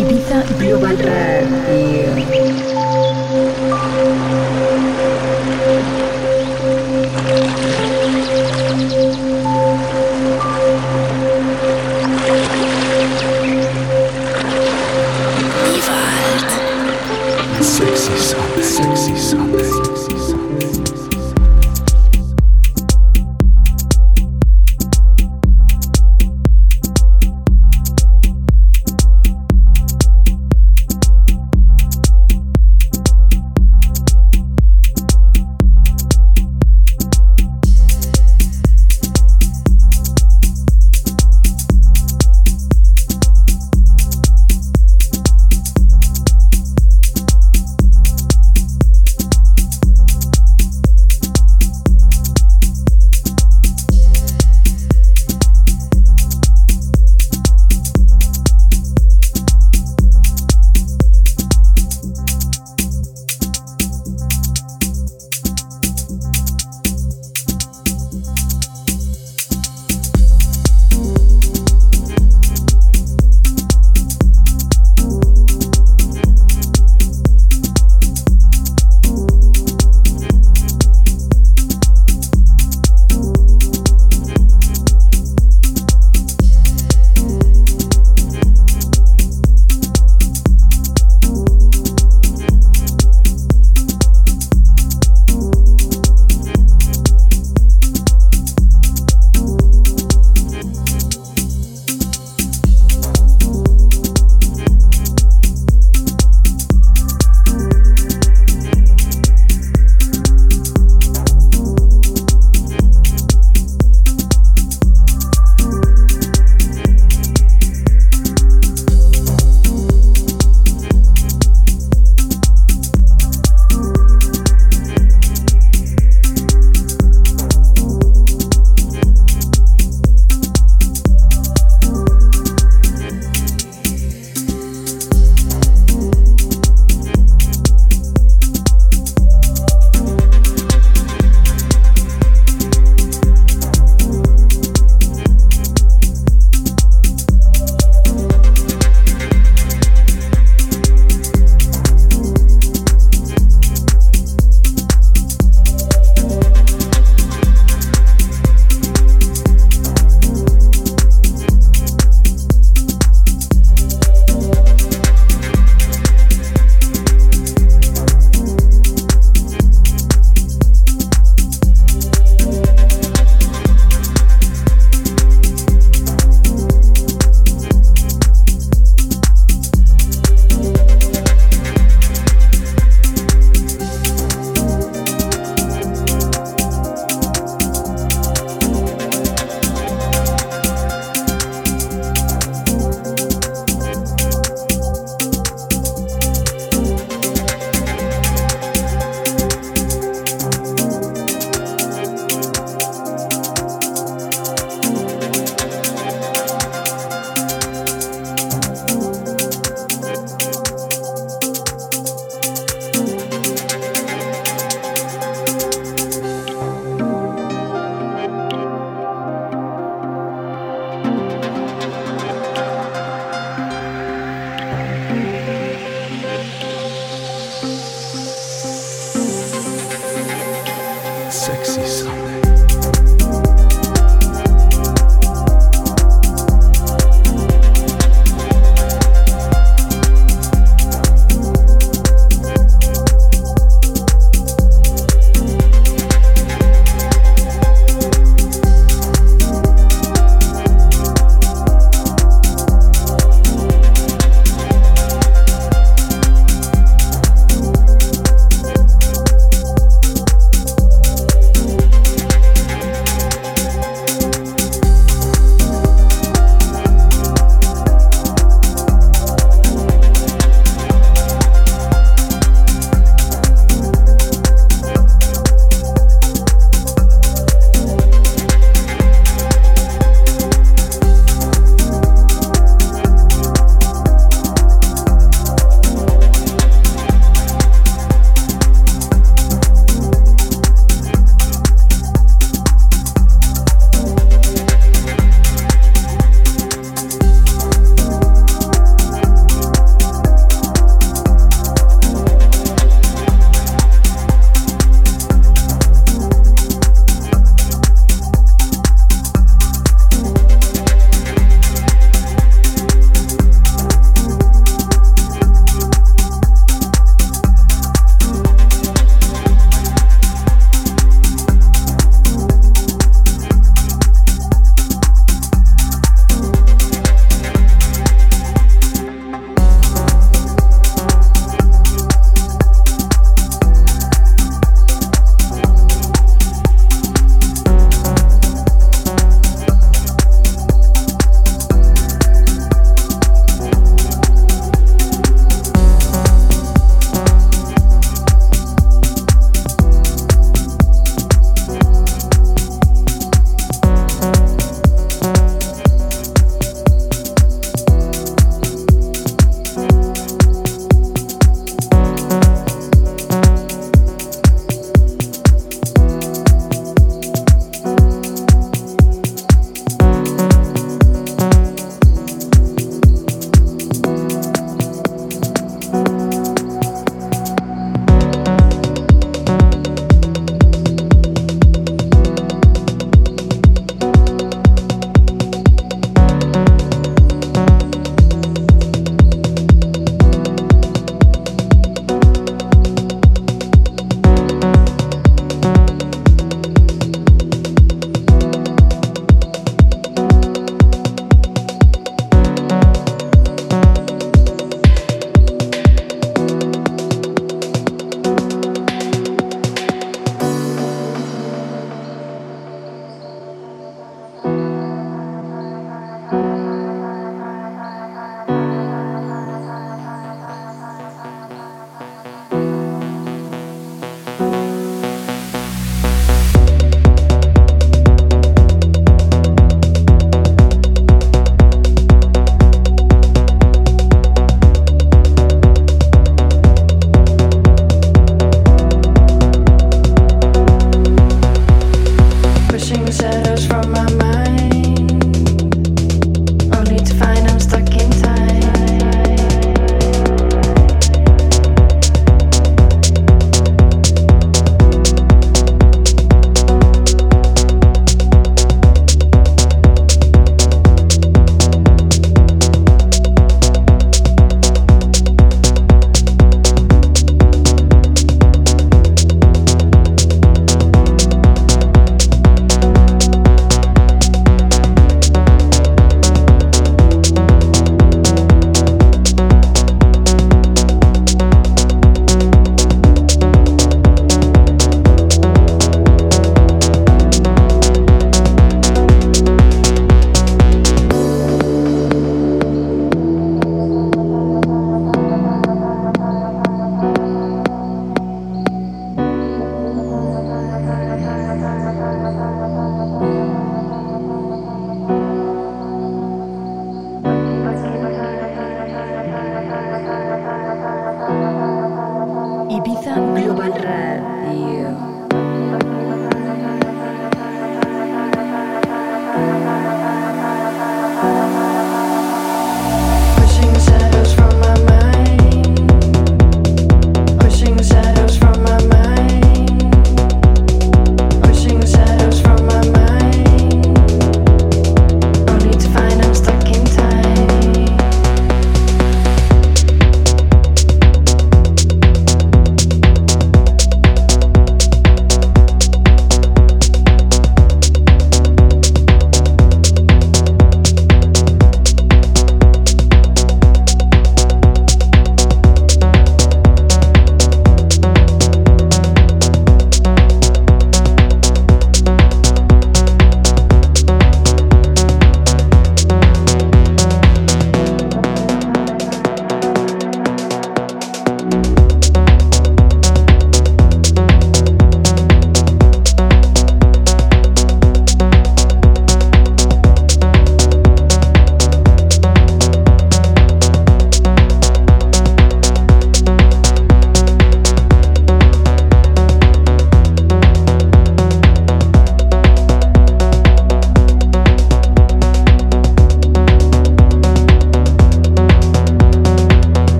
Ibiza Global Radio.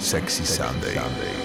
Sexy, Sexy Sunday. Sunday.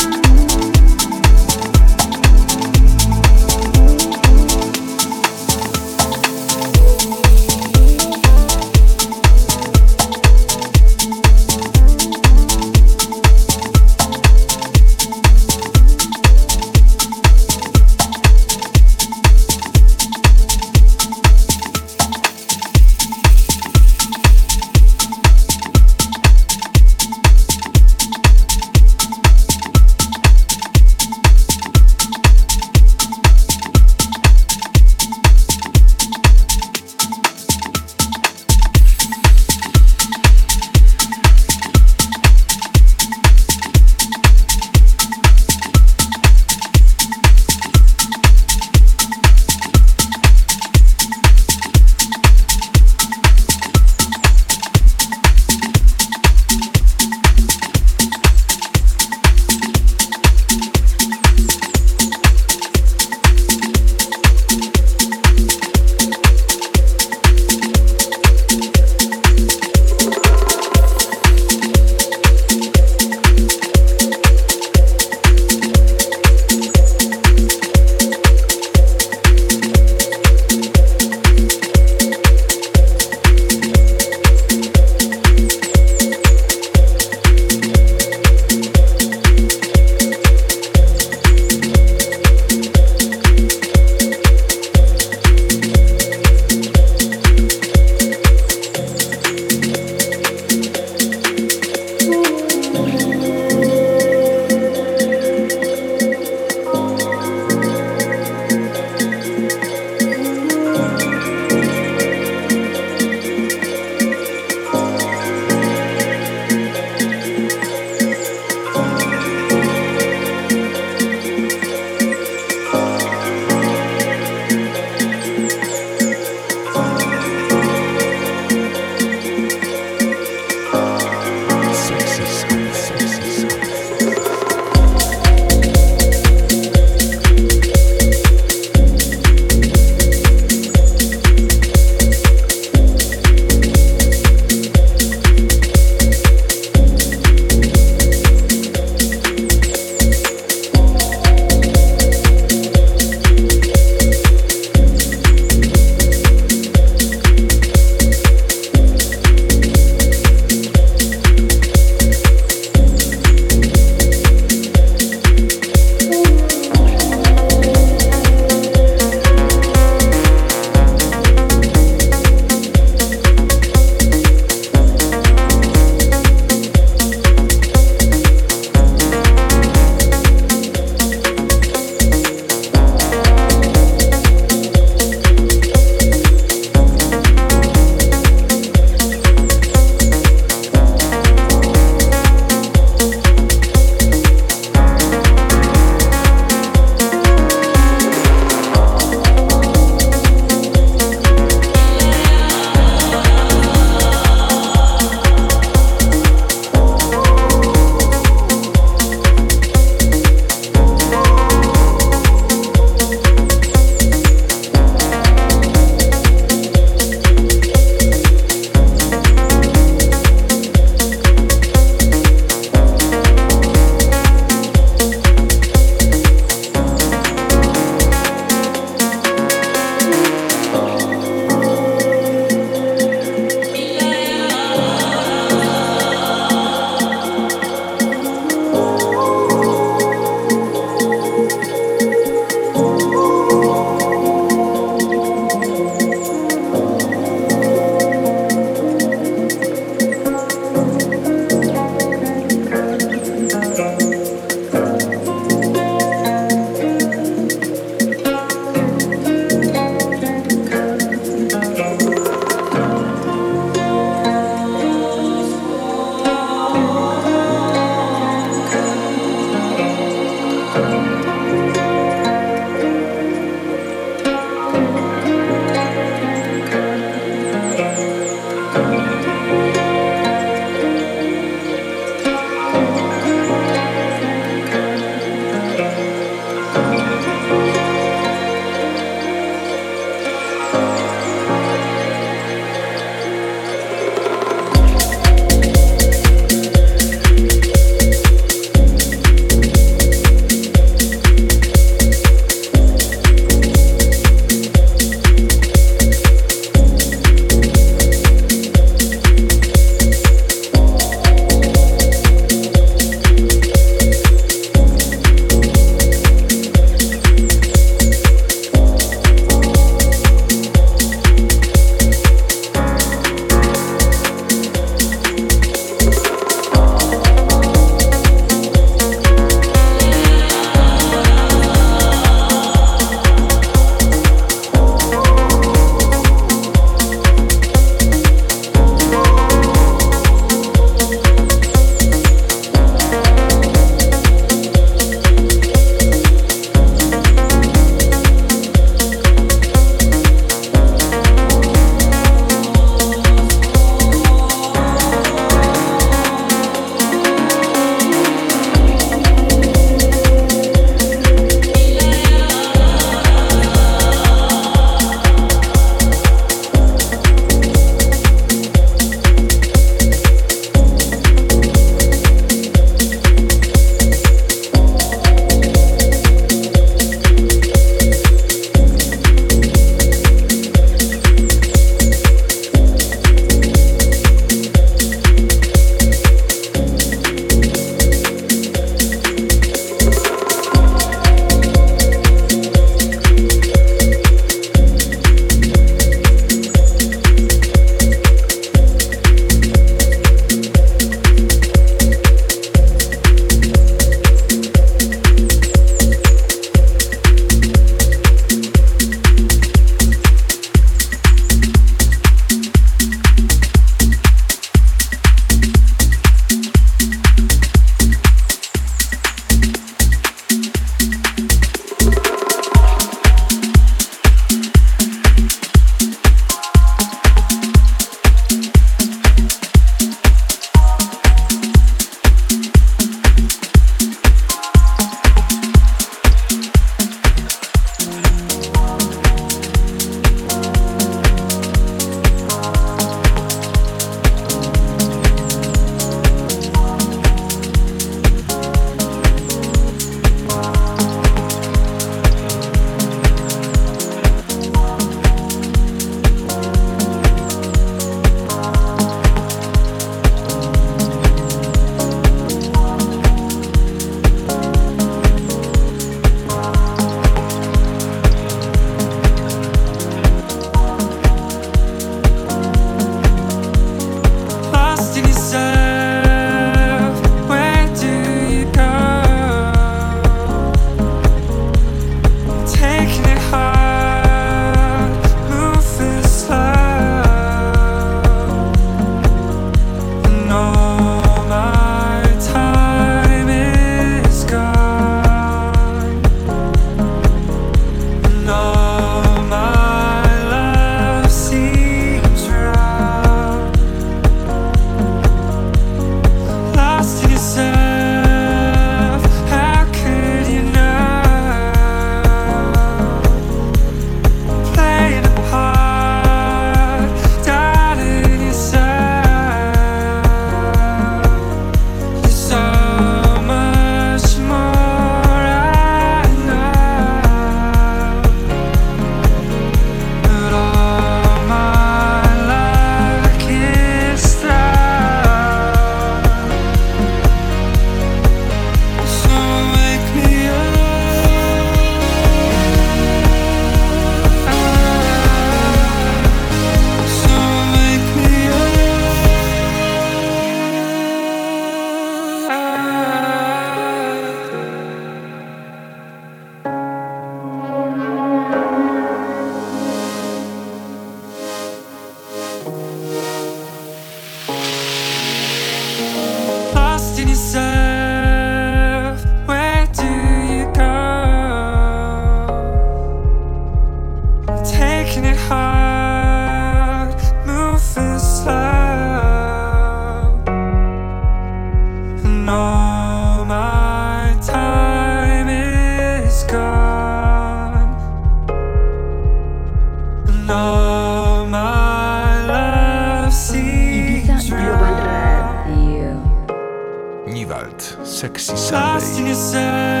precisarem.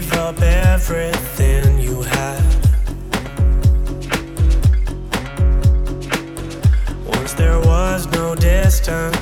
gave up everything you had. Once there was no distance.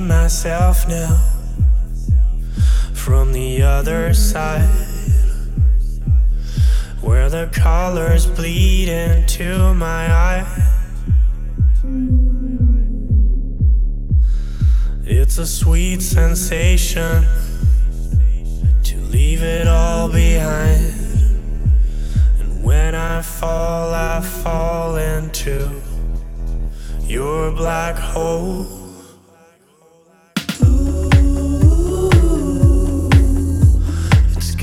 Myself now from the other side where the colors bleed into my eyes. It's a sweet sensation to leave it all behind. And when I fall, I fall into your black hole.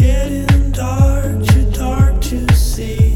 Getting dark, too dark to see.